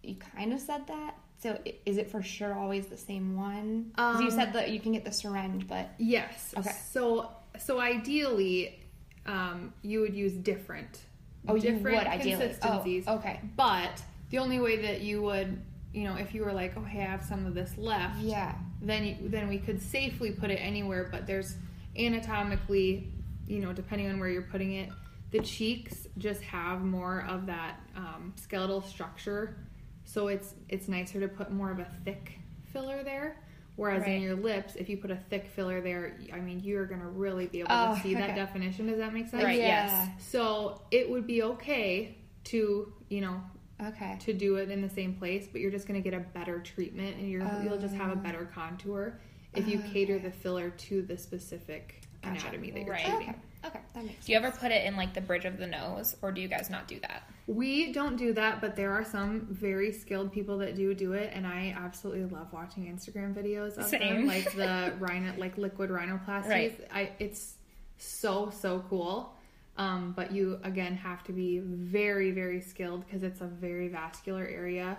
you kind of said that. So is it for sure always the same one? 'Cause you said that you can get the syringe, but Yes. Okay. So so ideally, um, you would use different. Oh, you different would, ideally. Oh, consistencies. okay. But the only way that you would, you know, if you were like, oh, hey, I have some of this left. yeah. then you, then we could safely put it anywhere but there's anatomically you know depending on where you're putting it the cheeks just have more of that um, skeletal structure so it's it's nicer to put more of a thick filler there whereas Right. in your lips if you put a thick filler there i mean you're gonna really be able Oh, to see that definition does that make sense Right, Yeah. yes. so it would be okay to you know Okay. to do it in the same place, but you're just going to get a better treatment and you're, you'll just Oh. have a better oh. contour if you cater the filler to the specific anatomy that you're Right. treating. Okay. Okay. That makes Do you ever put it in like the bridge of the nose, or do you guys not do that? We don't do that, but there are some very skilled people that do do it, and I absolutely love watching Instagram videos of them, Same. like the rhino, like liquid rhinoplasties. Right. I, it's so so cool. Um, but you again have to be very very skilled because it's a very vascular area.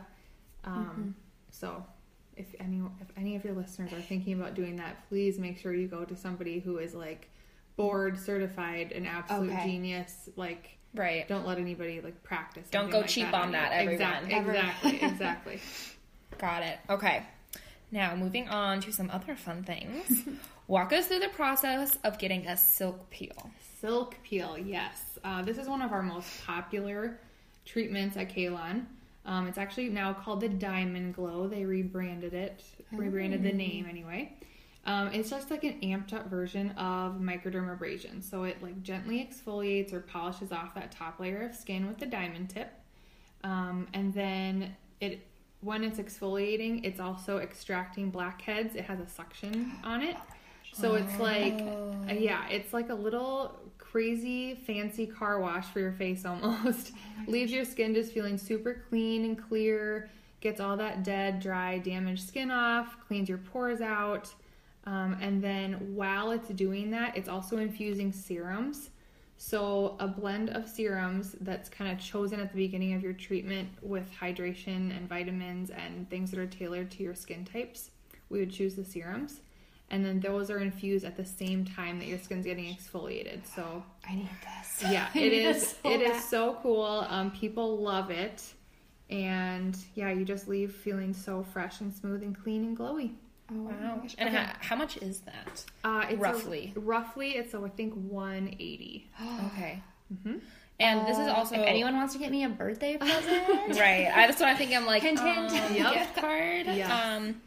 Um, So if any if any of your listeners are thinking about doing that, please make sure you go to somebody who is like board certified, an absolute Okay. genius. Like Right. don't let anybody like practice. Don't go like cheap that on that, everyone. Exactly, exactly, exactly. Got it. Okay. Now, moving on to some other fun things. Walk us through the process of getting a silk peel. Silk peel, yes. Uh, this is one of our most popular treatments at Kalon. Um, it's actually now called the Diamond Glow. They rebranded it, rebranded the name anyway. Um, it's just like an amped up version of microdermabrasion. So it like gently exfoliates or polishes off that top layer of skin with the diamond tip. Um, and then it when it's exfoliating, it's also extracting blackheads. It has a suction on it. So it's like uh, yeah, it's like a little crazy fancy car wash for your face almost. Leaves your skin just feeling super clean and clear, gets all that dead, dry, damaged skin off, cleans your pores out. Um, and then while it's doing that, it's also infusing serums. So, a blend of serums that's kind of chosen at the beginning of your treatment with hydration and vitamins and things that are tailored to your skin types. We would choose the serums. And then those are infused at the same time that your skin's getting exfoliated. So, I need this. yeah, I it need is. this so It is so cool. Um, people love it, and yeah, you just leave feeling so fresh and smooth and clean and glowy. Oh, Wow. And how, how much is that? Uh, it's a- Roughly. roughly, it's a, I think one eighty. Okay. And this is also if anyone wants to get me a birthday present, right. I, that's what I'm thinking. I'm like, Hint, hint. um, Yep. gift card. Yes. Um,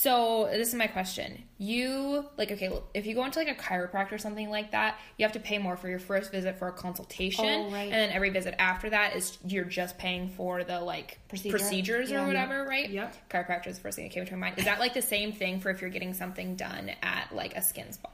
so this is my question. You like okay, if you go into like a chiropractor or something like that, you have to pay more for your first visit for a consultation, Oh, right. and then every visit after that is you're just paying for the like Procedure. procedures Yeah. or whatever, right? Yep. Chiropractor is the first thing that came to my mind. Is that like the same thing for if you're getting something done at like a skin spa?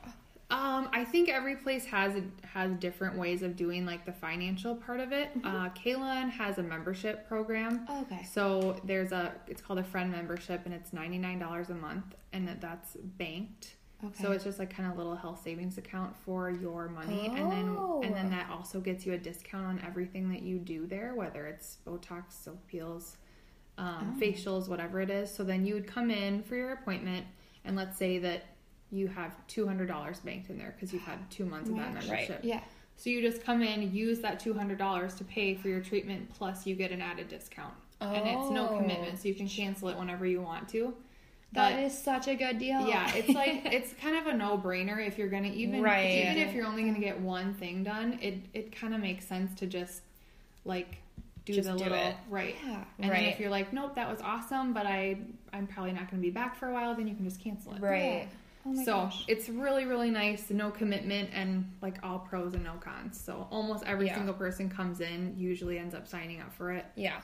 Um, I think every place has has different ways of doing like the financial part of it. Uh, Kalon has a membership program. Oh, okay. So there's a it's called a friend membership and it's ninety nine dollars a month and that, that's banked. Okay. So it's just like kind of a little health savings account for your money, and then and then that also gets you a discount on everything that you do there, whether it's Botox, silk peels, um, facials, whatever it is. So then you would come in for your appointment, and let's say that you have two hundred dollars banked in there because you've had two months of that membership. Yeah. So you just come in, use that two hundred dollars to pay for your treatment, plus you get an added discount, and it's no Oh. commitment, so you can cancel it whenever you want to. that But- is such a good deal. yeah, it's like it's kind of a no-brainer if you're gonna even Right. even if you're only gonna get one thing done. It it kind of makes sense to just like do Just the do little it. right. Yeah. And then if you're like, nope, that was awesome, but I I'm probably not gonna be back for a while, then you can just cancel it. Right. Oh so gosh. it's really really nice, no commitment, and like all pros and no cons. So almost every Yeah. single person comes in usually ends up signing up for it. Yeah.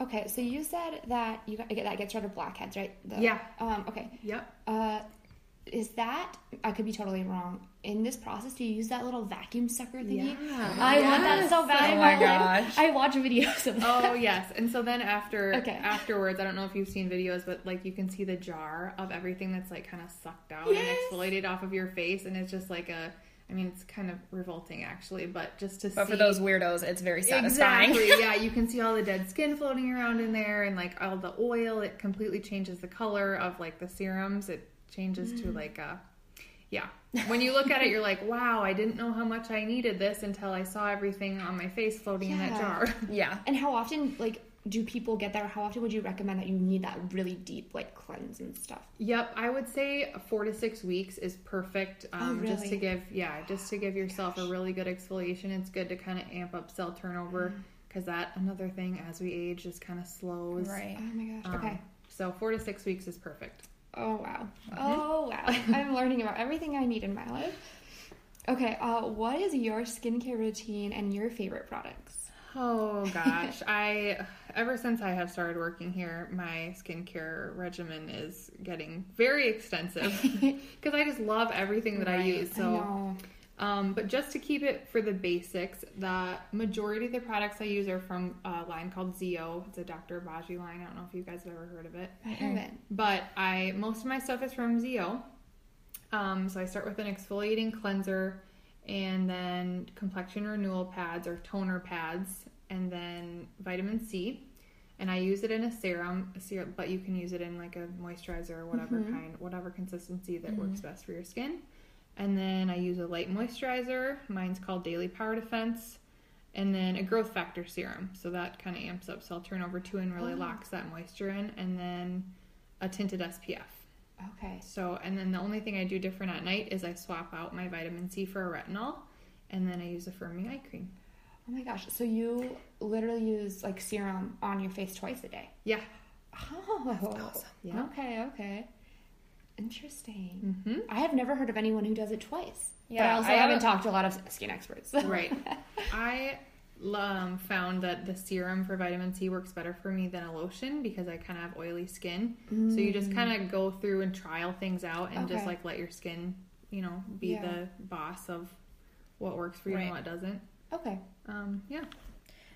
Okay, so you said that you that gets rid of blackheads, right? The- Yeah. Um. Okay. Yep. Uh, is that I could be totally wrong. In this process, do you use that little vacuum sucker thingy? Yeah. I want that so bad. Oh in my life. gosh. I watch videos of oh, that. Oh yes, and so then after Okay. afterwards, I don't know if you've seen videos, but like you can see the jar of everything that's like kind of sucked out Yes. and exfoliated off of your face, and it's just like a. I mean, it's kind of revolting actually, but just to But see for those weirdos, it's very satisfying. exactly, yeah, you can see all the dead skin floating around in there, and like all the oil. It completely changes the color of like the serums. It changes Mm. to like a. Yeah. When you look at it, you're like, wow, I didn't know how much I needed this until I saw everything on my face floating in that jar. yeah. And how often, like, do people get that? Or how often would you recommend that you need that really deep, like, cleanse and stuff? Yep, I would say four to six weeks is perfect. Um, Just to give, yeah, just to give yourself a really good exfoliation. It's good to kind of amp up cell turnover because that another thing as we age just kind of slows. Right. Oh my gosh. Um, okay. So four to six weeks is perfect. Oh wow. Mm-hmm. Oh wow. I'm learning about everything I need in my life. Okay, uh, what is your skincare routine and your favorite products? Oh gosh, I ever since I have started working here, my skincare regimen is getting very extensive because I just love everything that I use. I So. know. Um, but just to keep it for the basics, the majority of the products I use are from a line called ZO. It's a Dr. Obagi line. I don't know if you guys have ever heard of it. I haven't. But I most of my stuff is from ZO. Um, so I start with an exfoliating cleanser and then complexion renewal pads or toner pads and then vitamin C. And I use it in a serum, a serum, but you can use it in like a moisturizer or whatever kind, whatever consistency that works best for your skin. And then I use a light moisturizer. Mine's called Daily Power Defense. And then a growth factor serum. So that kind of amps up cell turnover too and really oh. locks that moisture in. And then a tinted SPF. Okay. So, and then the only thing I do different at night is I swap out my vitamin C for a retinol. And then I use a firming eye cream. Oh my gosh. So you literally use like serum on your face twice a day. Yeah. Oh. Yeah. Okay. Okay. Interesting. I have never heard of anyone who does it twice. but Yeah, I also I haven't haven't- talked to a lot of skin experts. Right. I um, found that the serum for vitamin C works better for me than a lotion because I kind of have oily skin. So you just kind of go through and trial things out and just like let your skin, you know, be Yeah. the boss of what works for you Right. and what doesn't. okay. Um, yeah.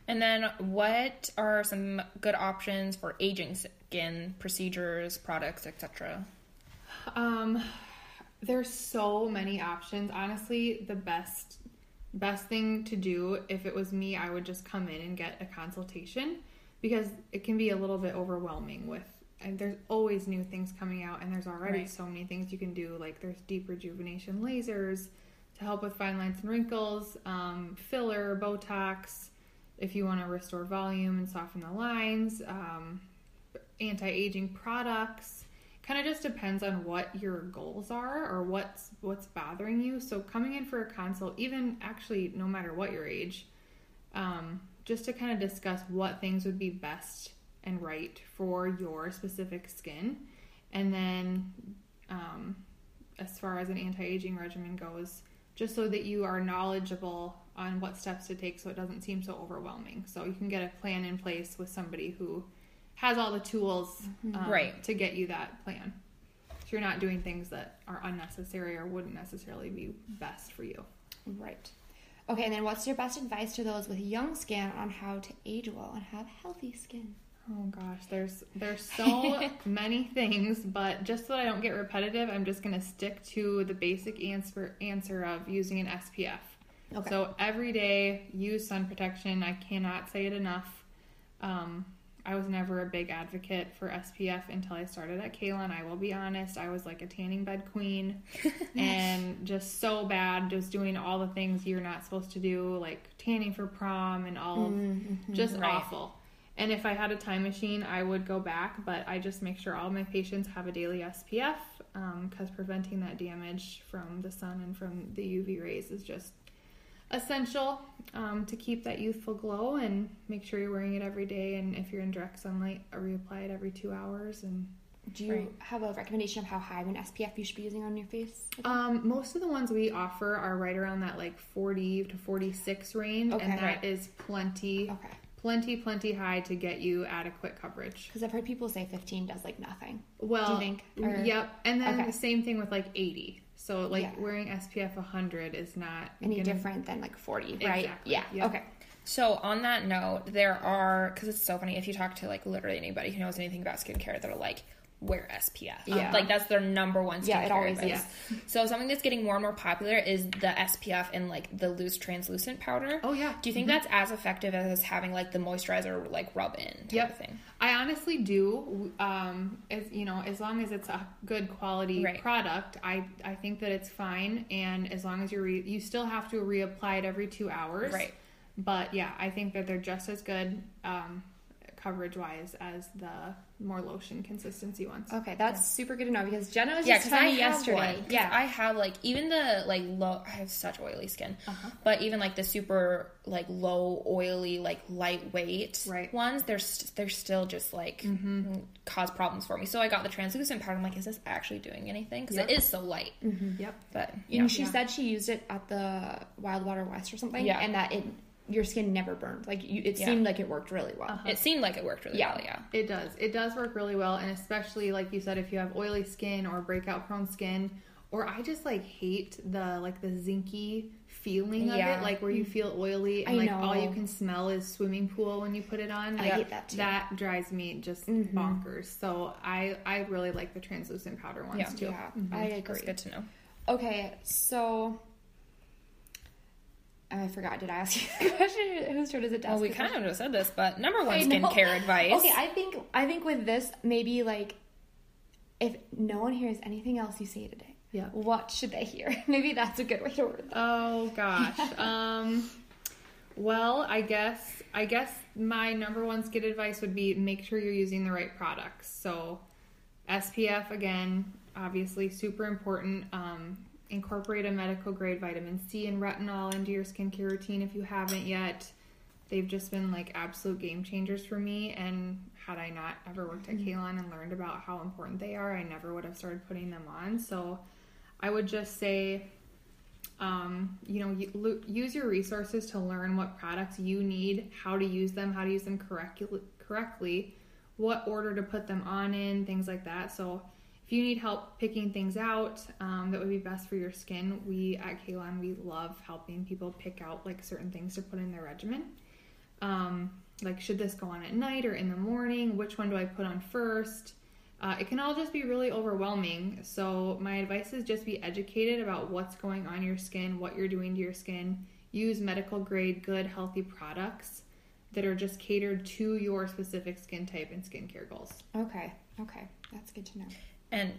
And then, what are some good options for aging skin procedures, products, etc.? Um, There's so many options. Honestly, the best best thing to do if it was me, I would just come in and get a consultation because it can be a little bit overwhelming with and there's always new things coming out and there's already Right. so many things you can do like there's deep rejuvenation lasers to help with fine lines and wrinkles um, filler botox if you want to restore volume and soften the lines um, anti-aging products kind of just depends on what your goals are or what's what's bothering you. So coming in for a consult even actually no matter what your age um, just to kind of discuss what things would be best and right for your specific skin. And then um, as far as an anti-aging regimen goes just so that you are knowledgeable on what steps to take so it doesn't seem so overwhelming. So you can get a plan in place with somebody who has all the tools um, Right. to get you that plan so you're not doing things that are unnecessary or wouldn't necessarily be best for you Right. Okay, and then what's your best advice to those with young skin on how to age well and have healthy skin? Oh gosh, there's there's so many things, but just so I don't get repetitive, I'm just gonna stick to the basic answer answer of using an SPF. Okay. So every day use sun protection. I cannot say it enough. Um, I was never a big advocate for SPF until I started at Kalon. I will be honest, I was like a tanning bed queen and just so bad, just doing all the things you're not supposed to do, like tanning for prom and all of mm-hmm. just Right. awful. And if I had a time machine, I would go back, but I just make sure all my patients have a daily SPF because um, preventing that damage from the sun and from the UV rays is just essential um, to keep that youthful glow and make sure you're wearing it every day. And if you're in direct sunlight, reapply it every two hours. And Do you Right. have a recommendation of how high of an SPF you should be using on your face? um, most of the ones we offer are right around that like 40 to 46 range, Okay. and that Right. is plenty, Okay. plenty, plenty high to get you adequate coverage. Because I've heard people say 15 does like nothing. Well, Do you think? Or- yep. And then Okay. the same thing with like 80. So like Yeah. wearing SPF 100 is not Any gonna- different than like 40, right? Exactly, Yeah. yeah. Okay. So on that note, there are because it's so funny if you talk to like literally anybody who knows anything about skincare, they're like, wear SPF. Yeah. like that's their number one. Skincare Yeah, it always advice. So something that's getting more and more popular is the SPF in like the loose translucent powder. Oh, yeah. Do you think that's as effective as having like the moisturizer like rub in type Yep. of thing? I honestly do. Um, as you know, as long as it's a good quality Right. product, I I think that it's fine. And as long as you re- you still have to reapply it every two hours, Right. But yeah, I think that they're just as good um, coverage wise as the more lotion consistency ones. Okay, that's super good to know because Jenna was Yeah, just because I telling me have yesterday. one. 'Cause Yeah. I have like even the like low. I have such oily skin, Uh-huh. but even like the super like low oily like lightweight Right. Mm-hmm. ones, they're st- they're still just like cause problems for me. So I got the translucent powder. I'm like, is this actually doing anything? Because Yep. it is so light. Yep. But And yeah. she said she used it at the Wildwater West or something. Yeah. And that it your skin never burned. Like you, it Yeah. seemed like it worked really well. Uh-huh. it seemed like it worked really Yeah. well. Yeah. It does. It does work really well, and especially like you said, if you have oily skin or breakout prone skin, or I just like hate the like the zinky feeling of Yeah. it, like where you mm-hmm. feel oily and I like all you can smell is swimming pool when you put it on. I Like, hate that too. Mm-hmm. That drives me just mm-hmm. bonkers. So I I really like the translucent powder ones Yeah. too. Yeah, mm-hmm. I agree. That's good to know. Okay, so I forgot. Did I ask you a question? Whose turn is it? to Well, we kind question? of just said this, but number one skincare advice. Okay, I think I think with this, maybe like if no one hears anything else you say today, Yeah. what should they hear? maybe that's a good way to word that. Oh gosh. um well, I guess I guess my number one skin advice would be make sure you're using the right products. So SPF again, obviously super important. Um incorporate a medical grade vitamin C and retinol into your skincare routine if you haven't yet. They've just been like absolute game changers for me and had I not ever worked at Kalon and learned about how important they are, I never would have started putting them on. So I would just say um, you know, use your resources to learn what products you need, how to use them, how to use them correctly, correctly, what order to put them on in, things like that. So, if you need help picking things out um, that would be best for your skin, we at Kalon we love helping people pick out like certain things to put in their regimen. Um, like, should this go on at night or in the morning? Which one do I put on first? uh, it can all just be really overwhelming. So, my advice is just be educated about what's going on your skin, what you're doing to your skin. Use medical grade, good, healthy products that are just catered to your specific skin type and skincare goals. Okay. Okay. That's good to know. And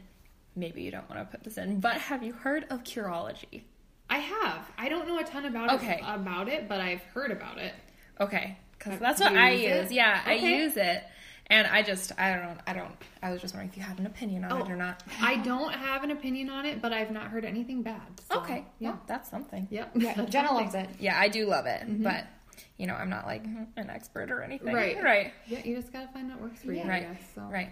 maybe you don't want to put this in, but have you heard of Curology? I have. I don't know a ton about Okay. it about it, but I've heard about it. Okay, because that's what I use? Yeah, I use it, and I just I don't I don't. I was just wondering if you had an opinion on Oh. it or not. I don't have an opinion on it, but I've not heard anything bad. so, Okay, Yeah. yeah, that's something. Yep. Yeah, Jenna loves it. Yeah, I do love it, mm-hmm. but you know I'm not like an expert or anything. Right. right, Yeah, you just gotta find what works for you, I right, guess. So. right.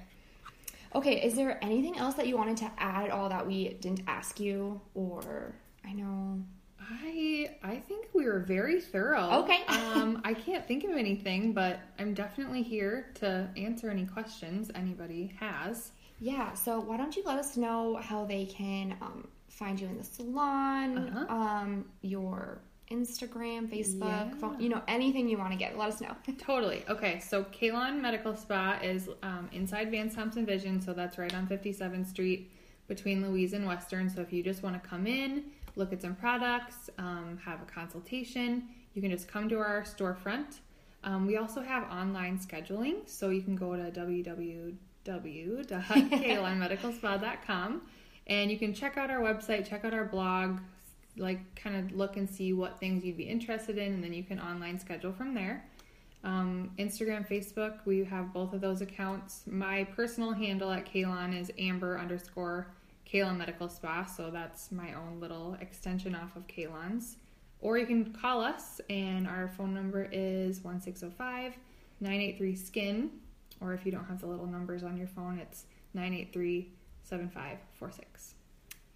Okay, is there anything else that you wanted to add at all that we didn't ask you? Or I know. I I think we were very thorough. Okay. um, I can't think of anything, but I'm definitely here to answer any questions anybody has. Yeah, so why don't you let us know how they can um, find you in the salon, Uh-huh. um, your Instagram, Facebook, Yeah. phone, you know, anything you want to get. Let us know. Totally. Okay, so Kalon Medical Spa is um, inside Vance Thompson Vision, so that's right on 57th Street between Louise and Western. So if you just want to come in, look at some products, um, have a consultation, you can just come to our storefront. Um, we also have online scheduling, so you can go to www.kalonmedicalspa.com and you can check out our website, check out our blog, like kind of look and see what things you'd be interested in, and then you can online schedule from there. Um, Instagram, Facebook, we have both of those accounts. My personal handle at Kalon is Amber underscore Kalon Medical Spa, so that's my own little extension off of Kalon's. Or you can call us, and our phone number is 1605 983 SKIN, or if you don't have the little numbers on your phone, it's 983 7546.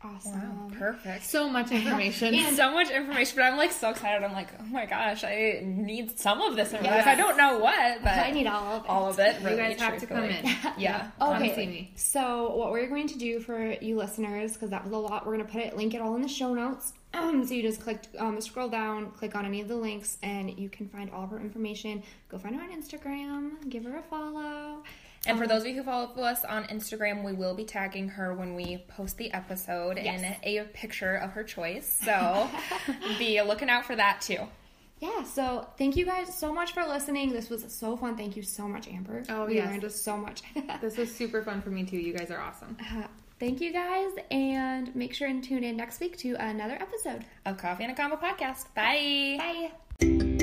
Awesome. Wow, perfect. So much information. so much information, but I'm like so excited. I'm like, oh my gosh, I need some of this information. Yes. I don't know what, but I need all of it. all of it. you really, guys have to come in. Yeah. Come Okay, see me. so what we're going to do for you listeners, because that was a lot, we're going to put it, link it all in the show notes. Um, so you just click, um, scroll down, click on any of the links, and you can find all of her information. Go find her on Instagram, give her a follow. And for um, those of you who follow us on Instagram, we will be tagging her when we post the episode Yes. in a picture of her choice. So be looking out for that too. Yeah, so thank you guys so much for listening. This was so fun. Thank you so much, Amber. Oh, we yes. learned so much. This was super fun for me too. You guys are awesome. Uh, thank you guys, and make sure and tune in next week to another episode. Of Coffee and a Combo podcast. Bye. Bye.